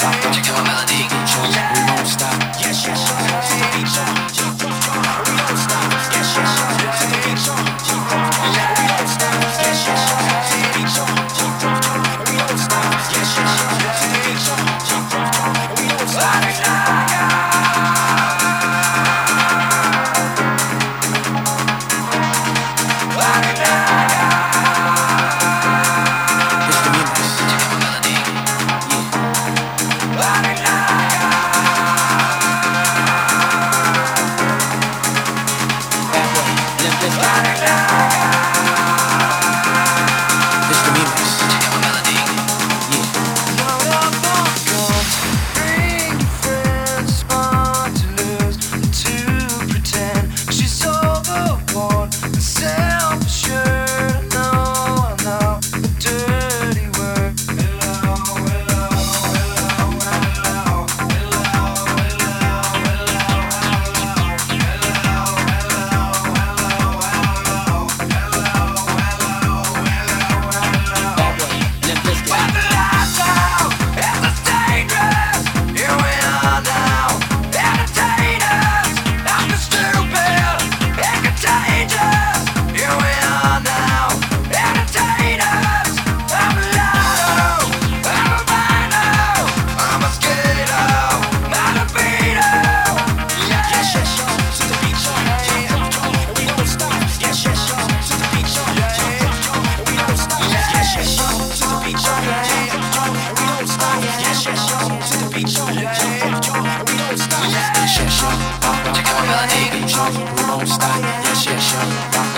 Doctor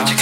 gonna